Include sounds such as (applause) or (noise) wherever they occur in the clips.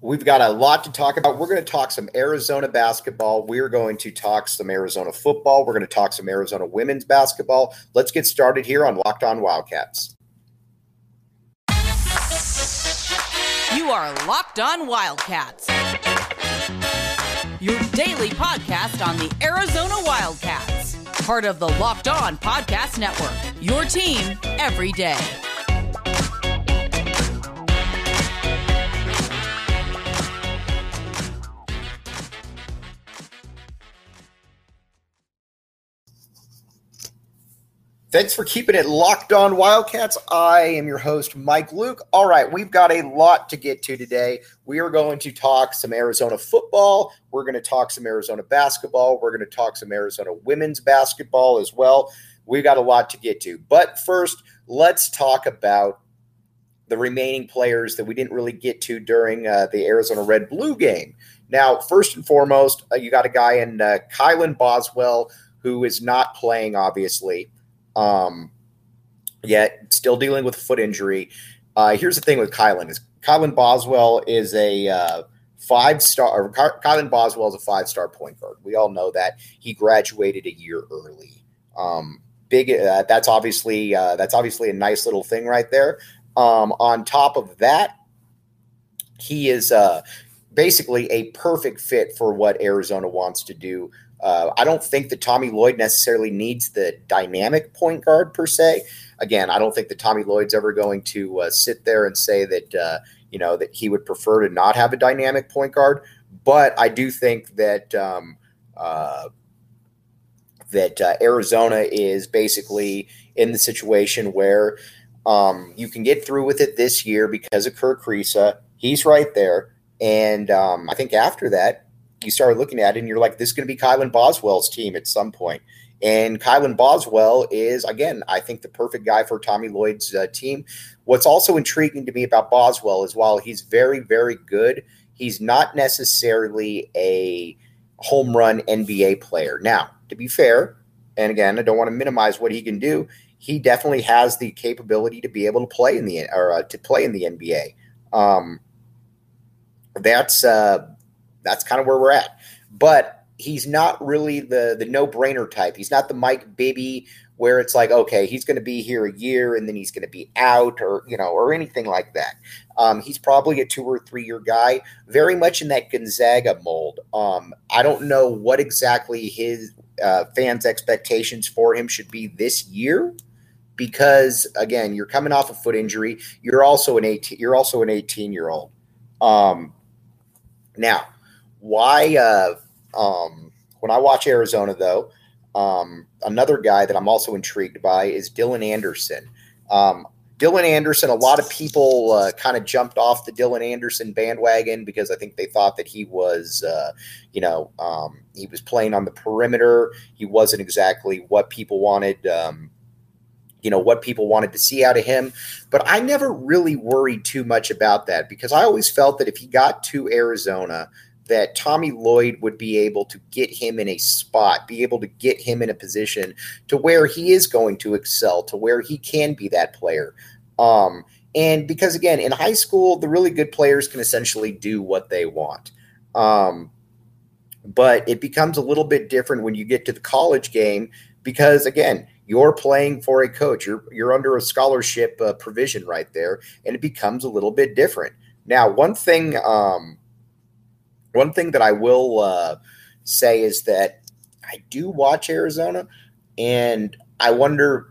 We've got a lot to talk about. We're going to talk some Arizona basketball. We're going to talk some Arizona football. We're going to talk some Arizona women's basketball. Let's get started here on Locked On Wildcats. You are Locked On Wildcats, your daily podcast on the Arizona Wildcats, part of the Locked On Podcast Network, your team every day. Thanks for keeping it locked on Wildcats. I am your host, Mike Luke. All right, we've got a lot to get to today. We are going to talk some Arizona football. We're going to talk some Arizona basketball. We're going to talk some Arizona women's basketball as well. We've got a lot to get to. But first, let's talk about the remaining players that we didn't really get to during uh, the Arizona Red Blue game. Now, first and foremost, uh, you got a guy in uh, Kylan Boswell who is not playing, obviously. Um, yet still dealing with foot injury. Uh, here's the thing with Kylan is Kylan Boswell is a uh, five star. Kylan Boswell is a five star point guard. We all know that he graduated a year early. Um, big. Uh, that's obviously uh, that's obviously a nice little thing right there. Um, on top of that, he is uh, basically a perfect fit for what Arizona wants to do uh, I don't think that Tommy Lloyd necessarily needs the dynamic point guard per se. Again, I don't think that Tommy Lloyd's ever going to uh, sit there and say that uh, you know that he would prefer to not have a dynamic point guard. But I do think that um, uh, that uh, Arizona is basically in the situation where um, you can get through with it this year because of Kerr Kriisa. He's right there, and um, I think after that you started looking at it and you're like, this is going to be Kylan Boswell's team at some point. And Kylan Boswell is, again, I think the perfect guy for Tommy Lloyd's uh, team. What's also intriguing to me about Boswell is while he's very, very good, he's not necessarily a home run NBA player. Now, to be fair, and again, I don't want to minimize what he can do. He definitely has the capability to be able to play in the or uh, to play in the NBA. Um, that's uh, that's kind of where we're at. But he's not really the the no brainer type. He's not the Mike Bibby where it's like, okay, he's going to be here a year and then he's going to be out, or you know, or anything like that. Um, he's probably a two or three year guy, very much in that Gonzaga mold. Um, I don't know what exactly his uh, fans' expectations for him should be this year. Because again, you're coming off a foot injury. You're also an 18. You're also an 18 year old. Um, now, why uh, um, when I watch Arizona though, um, another guy that I'm also intrigued by is Dylan Anderson. Um, Dylan Anderson, a lot of people uh, kind of jumped off the Dylan Anderson bandwagon because I think they thought that he was, uh, you know, um, he was playing on the perimeter. He wasn't exactly what people wanted, um, you know, what people wanted to see out of him. But I never really worried too much about that because I always felt that if he got to Arizona, that Tommy Lloyd would be able to get him in a spot, be able to get him in a position to where he is going to excel, to where he can be that player. Um, and because again, in high school, the really good players can essentially do what they want. Um, but it becomes a little bit different when you get to the college game because again, you're playing for a coach. You're you're under a scholarship uh, provision right there, and it becomes a little bit different. Now, one thing um, one thing that I will uh, say is that I do watch Arizona, and I wonder.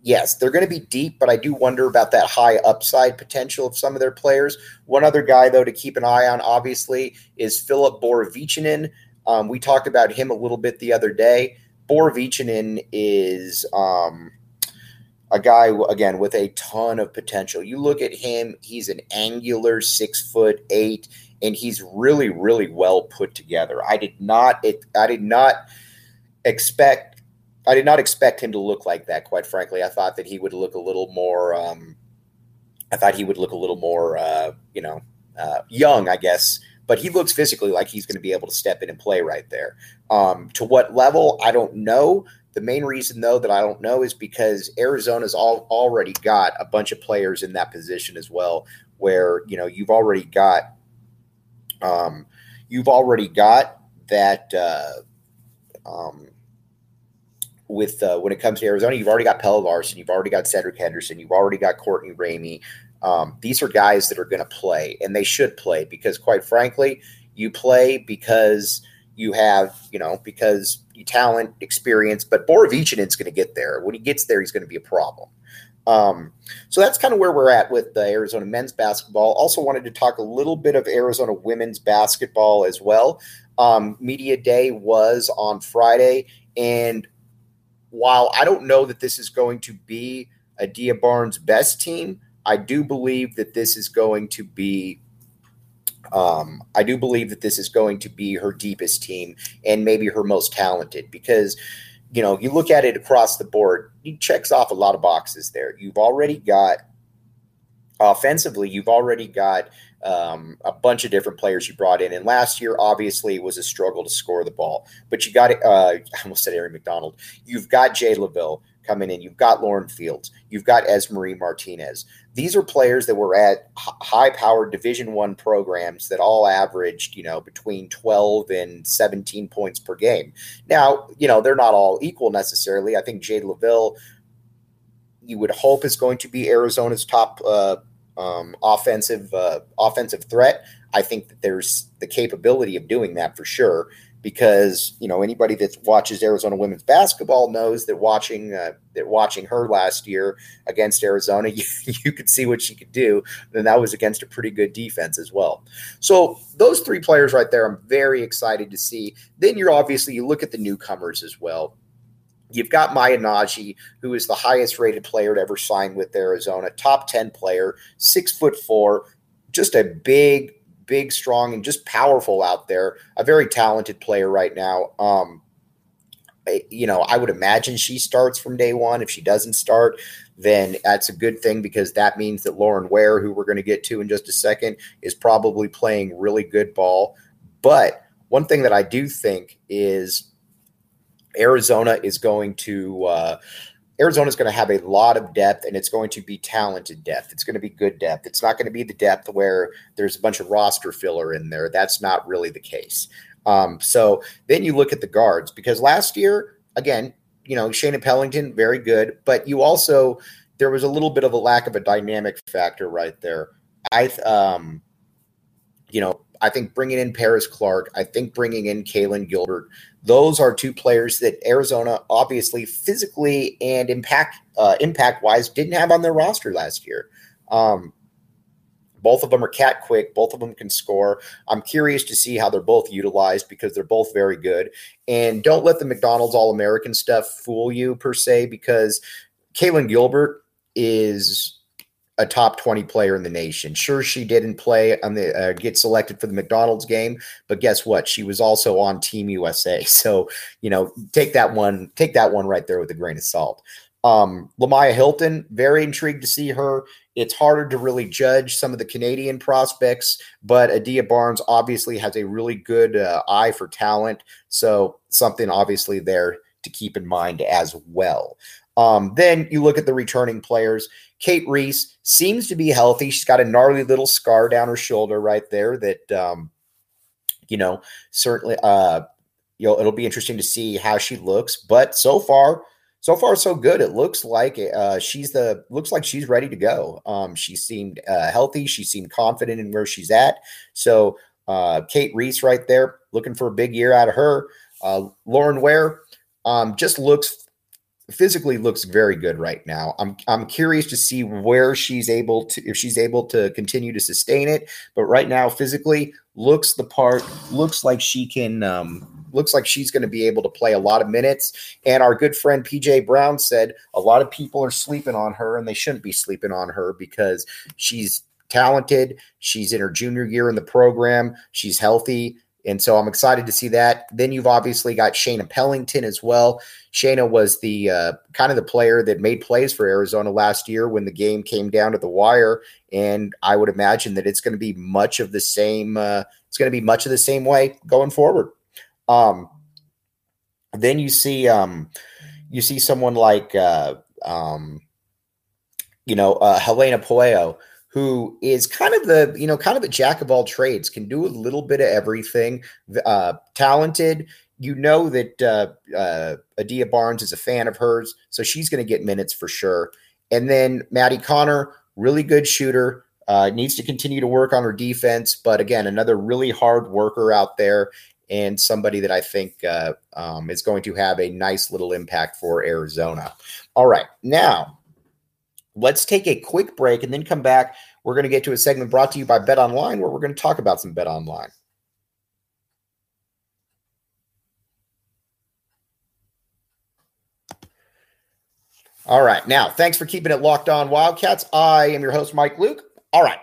Yes, they're going to be deep, but I do wonder about that high upside potential of some of their players. One other guy, though, to keep an eye on, obviously, is Filip Borovicanin. Um, we talked about him a little bit the other day. Borovicanin is um, a guy again with a ton of potential. You look at him; he's an angular six foot eight and he's really really well put together. I did not it, I did not expect I did not expect him to look like that. Quite frankly, I thought that he would look a little more. Um, I thought he would look a little more, uh, you know, uh, young, I guess. But he looks physically like he's going to be able to step in and play right there. Um, to what level, I don't know. The main reason, though, that I don't know is because Arizona's all, already got a bunch of players in that position as well, where you know you've already got Um, you've already got that uh, um, with uh, when it comes to Arizona. You've already got Pelle Larsson. you've already got Cedric Henderson, you've already got Courtney Ramey. Um, these are guys that are going to play, and they should play because, quite frankly, you play because you have, you know, because you talent, experience. But Borovicanin's going to get there. When he gets there, he's going to be a problem. Um, so that's kind of where we're at with the Arizona men's basketball. Also, wanted to talk a little bit of Arizona women's basketball as well. Um, Media Day was on Friday, and while I don't know that this is going to be Adia Barnes' best team, I do believe that this is going to be. Um, I do believe that this is going to be her deepest team and maybe her most talented because, you know, you look at it across the board, he checks off a lot of boxes there. You've already got offensively, you've already got um, a bunch of different players you brought in. And last year, obviously, it was a struggle to score the ball. But you got, uh, (laughs) I almost said Aari McDonald. You've got Jade Loville coming in. You've got Lauren Fields. You've got Esmery Martinez. These are players that were at high-powered Division One programs that all averaged, you know, between 12 and 17 points per game. Now, you know, they're not all equal necessarily. I think Jade Loville, you would hope, is going to be Arizona's top uh, um, offensive uh, offensive threat. I think that there's the capability of doing that for sure because you know anybody that watches Arizona women's basketball knows that watching uh, that watching her last year against Arizona, (laughs) you, you could see what she could do. And that was against a pretty good defense as well. So those three players right there, I'm very excited to see. Then you're obviously you look at the newcomers as well. You've got Maya who is the highest rated player to ever sign with Arizona, top 10 player, six foot four, just a big, big, strong, and just powerful out there. A very talented player right now. Um, you know, I would imagine she starts from day one. If she doesn't start, then that's a good thing because that means that Lauren Ware, who we're going to get to in just a second, is probably playing really good ball. But one thing that I do think is Arizona is going to uh, Arizona is going to have a lot of depth and it's going to be talented depth. It's going to be good depth. It's not going to be the depth where there's a bunch of roster filler in there. That's not really the case. Um, so then you look at the guards because last year, again, you know, Shaina Pellington, very good, but you also there was a little bit of a lack of a dynamic factor right there. I, um, you know, I think bringing in Paris Clark, I think bringing in Kailyn Gilbert, those are two players that Arizona obviously physically and impact uh, impact wise didn't have on their roster last year. Um, both of them are cat quick. Both of them can score. I'm curious to see how they're both utilized because they're both very good. And don't let the McDonald's All American stuff fool you per se, because Kailyn Gilbert is a top 20 player in the nation. Sure, she didn't play on the uh, get selected for the McDonald's game, but guess what? She was also on Team USA. (laughs) So, you know, take that one, take that one right there with a grain of salt. Um, Lemyah Hylton, very intrigued to see her. It's harder to really judge some of the Canadian prospects, but Adia Barnes obviously has a really good uh, eye for talent. So, something obviously there to keep in mind as well. Um, then you look at the returning players. Cate Reese seems to be healthy. She's got a gnarly little scar down her shoulder right there that, um, you know, certainly, uh, you know, it'll be interesting to see how she looks. But so far, so far so good. It looks like uh, she's the looks like she's ready to go. Um, she seemed uh, healthy. She seemed confident in where she's at. So uh, Cate Reese right there, looking for a big year out of her. Uh, Lauren Ware um, just looks physically looks very good right now. I'm I'm curious to see where she's able to if she's able to continue to sustain it. But right now, physically looks the part. Looks like she can. Um, looks like she's going to be able to play a lot of minutes. And our good friend PJ Brown said a lot of people are sleeping on her, and they shouldn't be sleeping on her because she's talented. She's in her junior year in the program. She's healthy. And so I'm excited to see that. Then you've obviously got Shaina Pellington as well. Shaina was the uh, kind of the player that made plays for Arizona last year when the game came down to the wire, and I would imagine that it's going to be much of the same. Uh, it's going to be much of the same way going forward. Um, then you see, um, you see someone like, uh, um, you know, uh, Helena Pueyo, who is kind of the you know kind of a jack of all trades, can do a little bit of everything. Uh, talented. You know that uh, uh, Adia Barnes is a fan of hers, so she's going to get minutes for sure. And then Maddie Conner, really good shooter, uh, needs to continue to work on her defense, but again, another really hard worker out there and somebody that I think uh, um, is going to have a nice little impact for Arizona. All right, now let's take a quick break and then come back. We're going to get to a segment brought to you by Bet Online where we're going to talk about some Bet Online. All right. Now, thanks for keeping it locked on Wildcats. I am your host, Mike Luke. All right.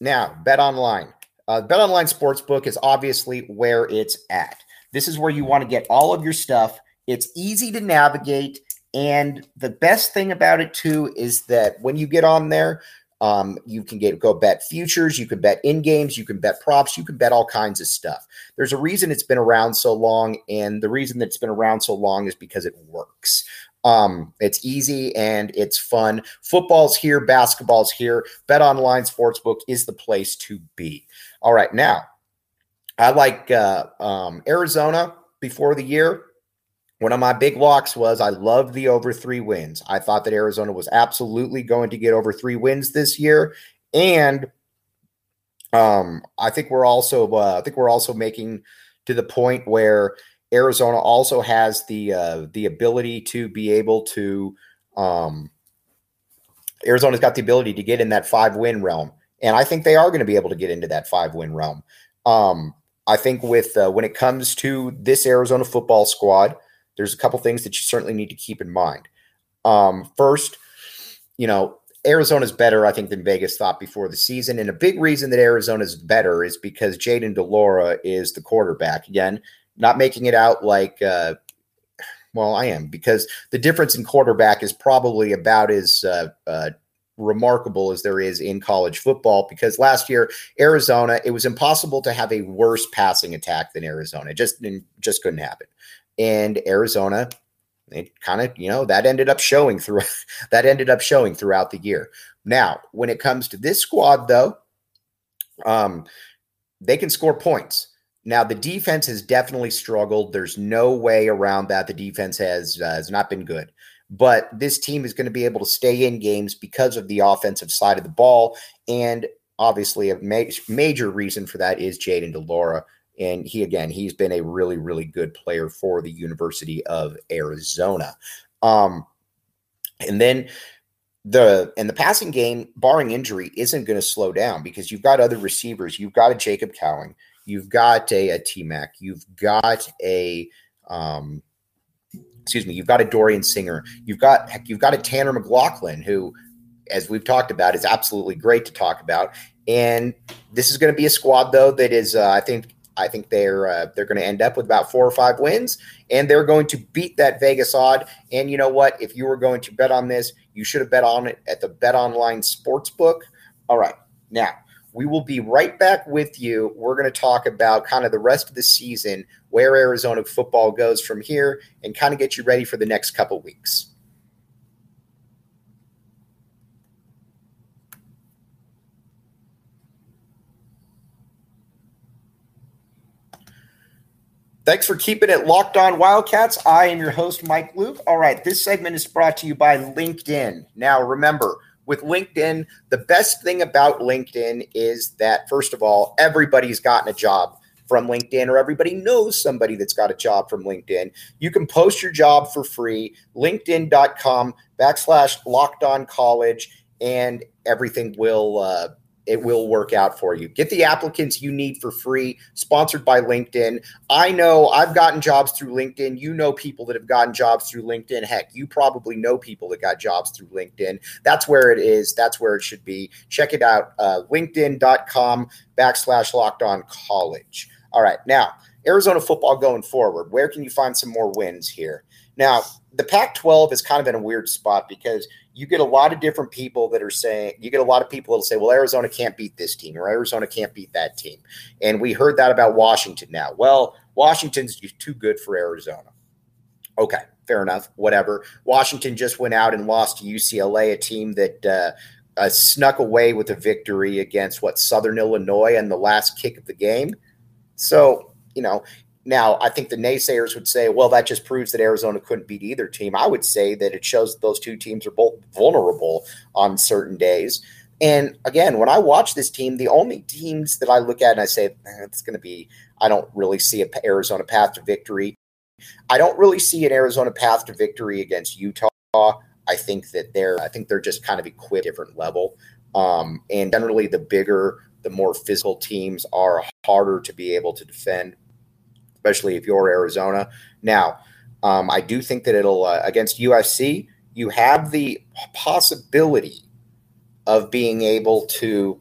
Now, Bet Online. Uh, Bet Online Sportsbook is obviously where it's at. This is where you want to get all of your stuff. It's easy to navigate. And the best thing about it, too, is that when you get on there, um, you can get go bet futures, you can bet in games, you can bet props, you can bet all kinds of stuff. There's a reason it's been around so long, and the reason that it's been around so long is because it works. Um, it's easy and it's fun. Football's here, basketball's here. Bet Online Sportsbook is the place to be. All right, now I like uh, um, Arizona before the year. One of my big locks was I loved the over three wins. I thought that Arizona was absolutely going to get over three wins this year, and um, I think we're also uh, I think we're also making to the point where Arizona also has the uh, the ability to be able to. Um, Arizona's got the ability to get in that five win realm, and I think they are going to be able to get into that five win realm. Um, I think with uh, when it comes to this Arizona football squad, there's a couple things that you certainly need to keep in mind. Um, first, you know, Arizona's better, I think, than Vegas thought before the season. And a big reason that Arizona's better is because Jayden de Laura is the quarterback. Again, not making it out like uh, well i am because the difference in quarterback is probably about as uh, uh, remarkable as there is in college football because last year arizona it was impossible to have a worse passing attack than arizona it just it just couldn't happen and arizona it kind of you know that ended up showing through (laughs) that ended up showing throughout the year now when it comes to this squad though um they can score points now the defense has definitely struggled. There's no way around that. The defense has uh, has not been good. But this team is going to be able to stay in games because of the offensive side of the ball, and obviously a ma- major reason for that is Jayden de Laura. And he again, he's been a really, really good player for the University of Arizona. Um, and then the and the passing game, barring injury, isn't going to slow down because you've got other receivers. You've got a Jacob Cowing. You've got a, a T Mac. You've got a um, excuse me. You've got a Dorian Singer. You've got heck, you've got a Tanner McLachlan who, as we've talked about, is absolutely great to talk about. And this is going to be a squad though that is, uh, I think, I think they're uh, they're going to end up with about four or five wins, and they're going to beat that Vegas odd. And you know what? If you were going to bet on this, you should have bet on it at the Bet Online Sportsbook. All right, now we will be right back with you. We're going to talk about kind of the rest of the season, where Arizona football goes from here, and kind of get you ready for the next couple weeks. Thanks for keeping it locked on Wildcats. I am your host, Mike Luke. All right, this segment is brought to you by LinkedIn. Now, remember, with LinkedIn, the best thing about LinkedIn is that, first of all, everybody's gotten a job from LinkedIn or everybody knows somebody that's got a job from LinkedIn. You can post your job for free, linkedin.com backslash locked on college, and everything will uh, it will work out for you. Get the applicants you need for free, sponsored by LinkedIn. I know I've gotten jobs through LinkedIn. You know people that have gotten jobs through LinkedIn. Heck, you probably know people that got jobs through LinkedIn. That's where it is. That's where it should be. Check it out. Uh, LinkedIn.com backslash locked on college. All right. Now, Arizona football going forward. Where can you find some more wins here? Now, the Pac 12 is kind of in a weird spot because you get a lot of different people that are saying you get a lot of people that'll say, well, Arizona can't beat this team or Arizona can't beat that team. And we heard that about Washington now. Well, Washington's too good for Arizona. Okay, fair enough. Whatever. Washington just went out and lost to UCLA, a team that uh, uh, snuck away with a victory against what Southern Illinois and the last kick of the game. So you know, now I think the naysayers would say, well, that just proves that Arizona couldn't beat either team. I would say that it shows that those two teams are both vulnerable on certain days. And again, when I watch this team, the only teams that I look at and I say eh, it's going to be, I don't really see an Arizona path to victory. I don't really see an Arizona path to victory against Utah. I think that they're, I think they're just kind of equipped different level. Um, and generally, the bigger, the more physical teams are harder to be able to defend, especially if you're Arizona. Now, um, I do think that it'll uh, against USC. You have the possibility of being able to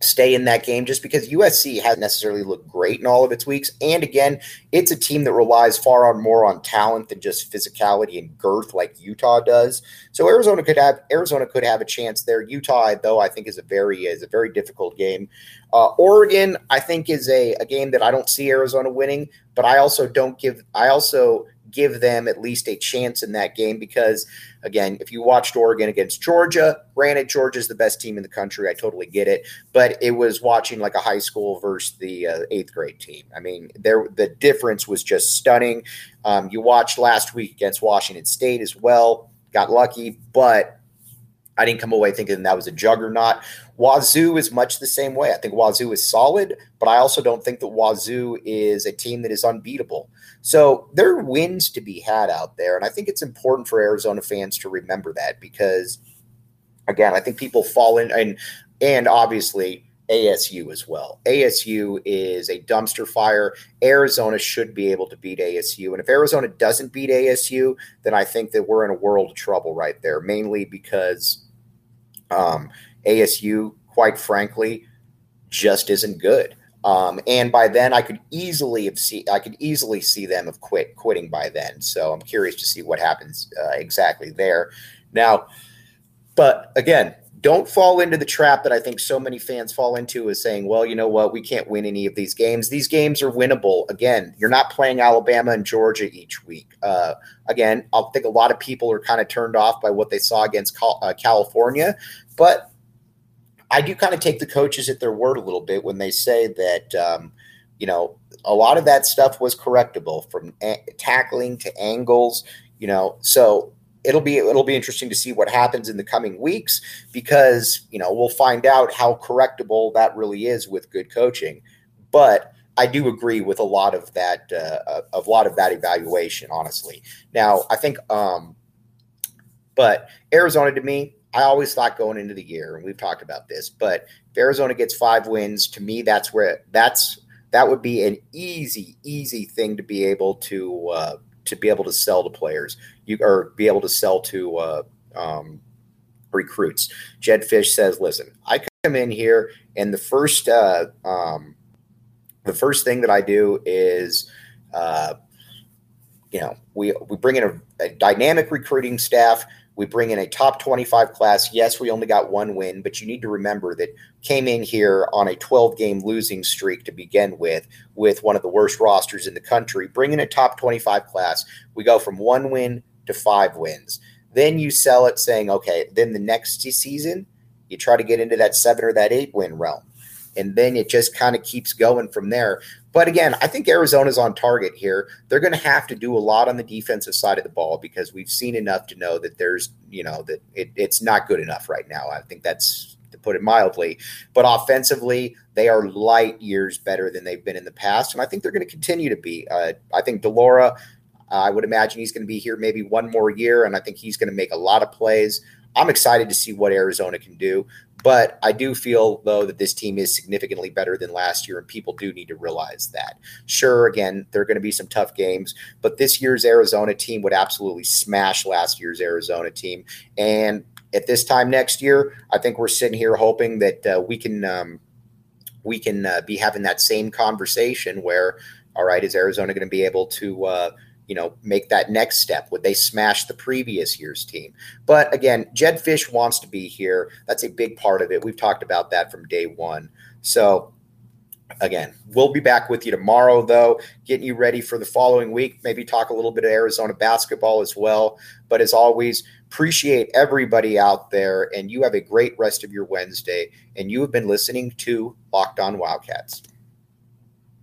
stay in that game just because USC hasn't necessarily looked great in all of its weeks. And again, it's a team that relies far on more on talent than just physicality and girth like Utah does. So Arizona could have Arizona could have a chance there. Utah, though, I think is a very is a very difficult game. Uh, Oregon, I think, is a, a game that I don't see Arizona winning, but I also don't give I also give them at least a chance in that game because, again, if you watched Oregon against Georgia, granted, Georgia's the best team in the country. I totally get it. But it was watching like a high school versus the uh, eighth grade team. I mean, there the difference was just stunning. Um, you watched last week against Washington State as well, got lucky, but I didn't come away thinking that was a juggernaut. Wazoo is much the same way. I think Wazoo is solid, but I also don't think that Wazoo is a team that is unbeatable. So there are wins to be had out there. And I think it's important for Arizona fans to remember that because, again, I think people fall in and, and obviously ASU as well. ASU is a dumpster fire. Arizona should be able to beat ASU. And if Arizona doesn't beat ASU, then I think that we're in a world of trouble right there, mainly because um, ASU, quite frankly, just isn't good. Um, and by then, I could easily have see I could easily see them have quit quitting by then. So I'm curious to see what happens uh, exactly there. Now, but again, don't fall into the trap that I think so many fans fall into is saying, well, you know what, we can't win any of these games. These games are winnable. Again, you're not playing Alabama and Georgia each week. Uh, again, I think a lot of people are kind of turned off by what they saw against uh, California, but I do kind of take the coaches at their word a little bit when they say that, um, you know, a lot of that stuff was correctable from a- tackling to angles, you know. So it'll be it'll be interesting to see what happens in the coming weeks because you know we'll find out how correctable that really is with good coaching. But I do agree with a lot of that uh, a lot of that evaluation, honestly. Now I think, um, but Arizona to me, I always thought going into the year, and we've talked about this, but if Arizona gets five wins, to me, that's where that's that would be an easy, easy thing to be able to uh, to be able to sell to players, you or be able to sell to uh, um, recruits. Jedd Fisch says, "Listen, I come in here, and the first uh, um, the first thing that I do is." Uh, you know, we we bring in a, a dynamic recruiting staff we bring in a top 25 class. Yes, we only got one win, but you need to remember that came in here on a 12 game losing streak to begin with, with one of the worst rosters in the country. Bring in a top 25 class. We go from one win to five wins. Then you sell it saying, okay, then the next season, you try to get into that seven or that eight win realm. And then it just kind of keeps going from there. But again, I think Arizona's on target here. They're going to have to do a lot on the defensive side of the ball because we've seen enough to know that there's, you know, that it, it's not good enough right now. I think that's to put it mildly. But offensively, they are light years better than they've been in the past, and I think they're going to continue to be. Uh, I think de Laura, uh, I would imagine he's going to be here maybe one more year, and I think he's going to make a lot of plays. I'm excited to see what Arizona can do. But I do feel, though, that this team is significantly better than last year, and people do need to realize that. Sure, again, there are going to be some tough games, but this year's Arizona team would absolutely smash last year's Arizona team. And at this time next year, I think we're sitting here hoping that uh, we can um, we can uh, be having that same conversation where, all right, is Arizona going to be able to uh, you know, make that next step? Would they smash the previous year's team? But again, Jedd Fisch wants to be here. That's a big part of it. We've talked about that from day one. So again, we'll be back with you tomorrow, though, getting you ready for the following week. Maybe talk a little bit of Arizona basketball as well. But as always, Appreciate everybody out there, and you have a great rest of your Wednesday. And you have been listening to Locked On Wildcats.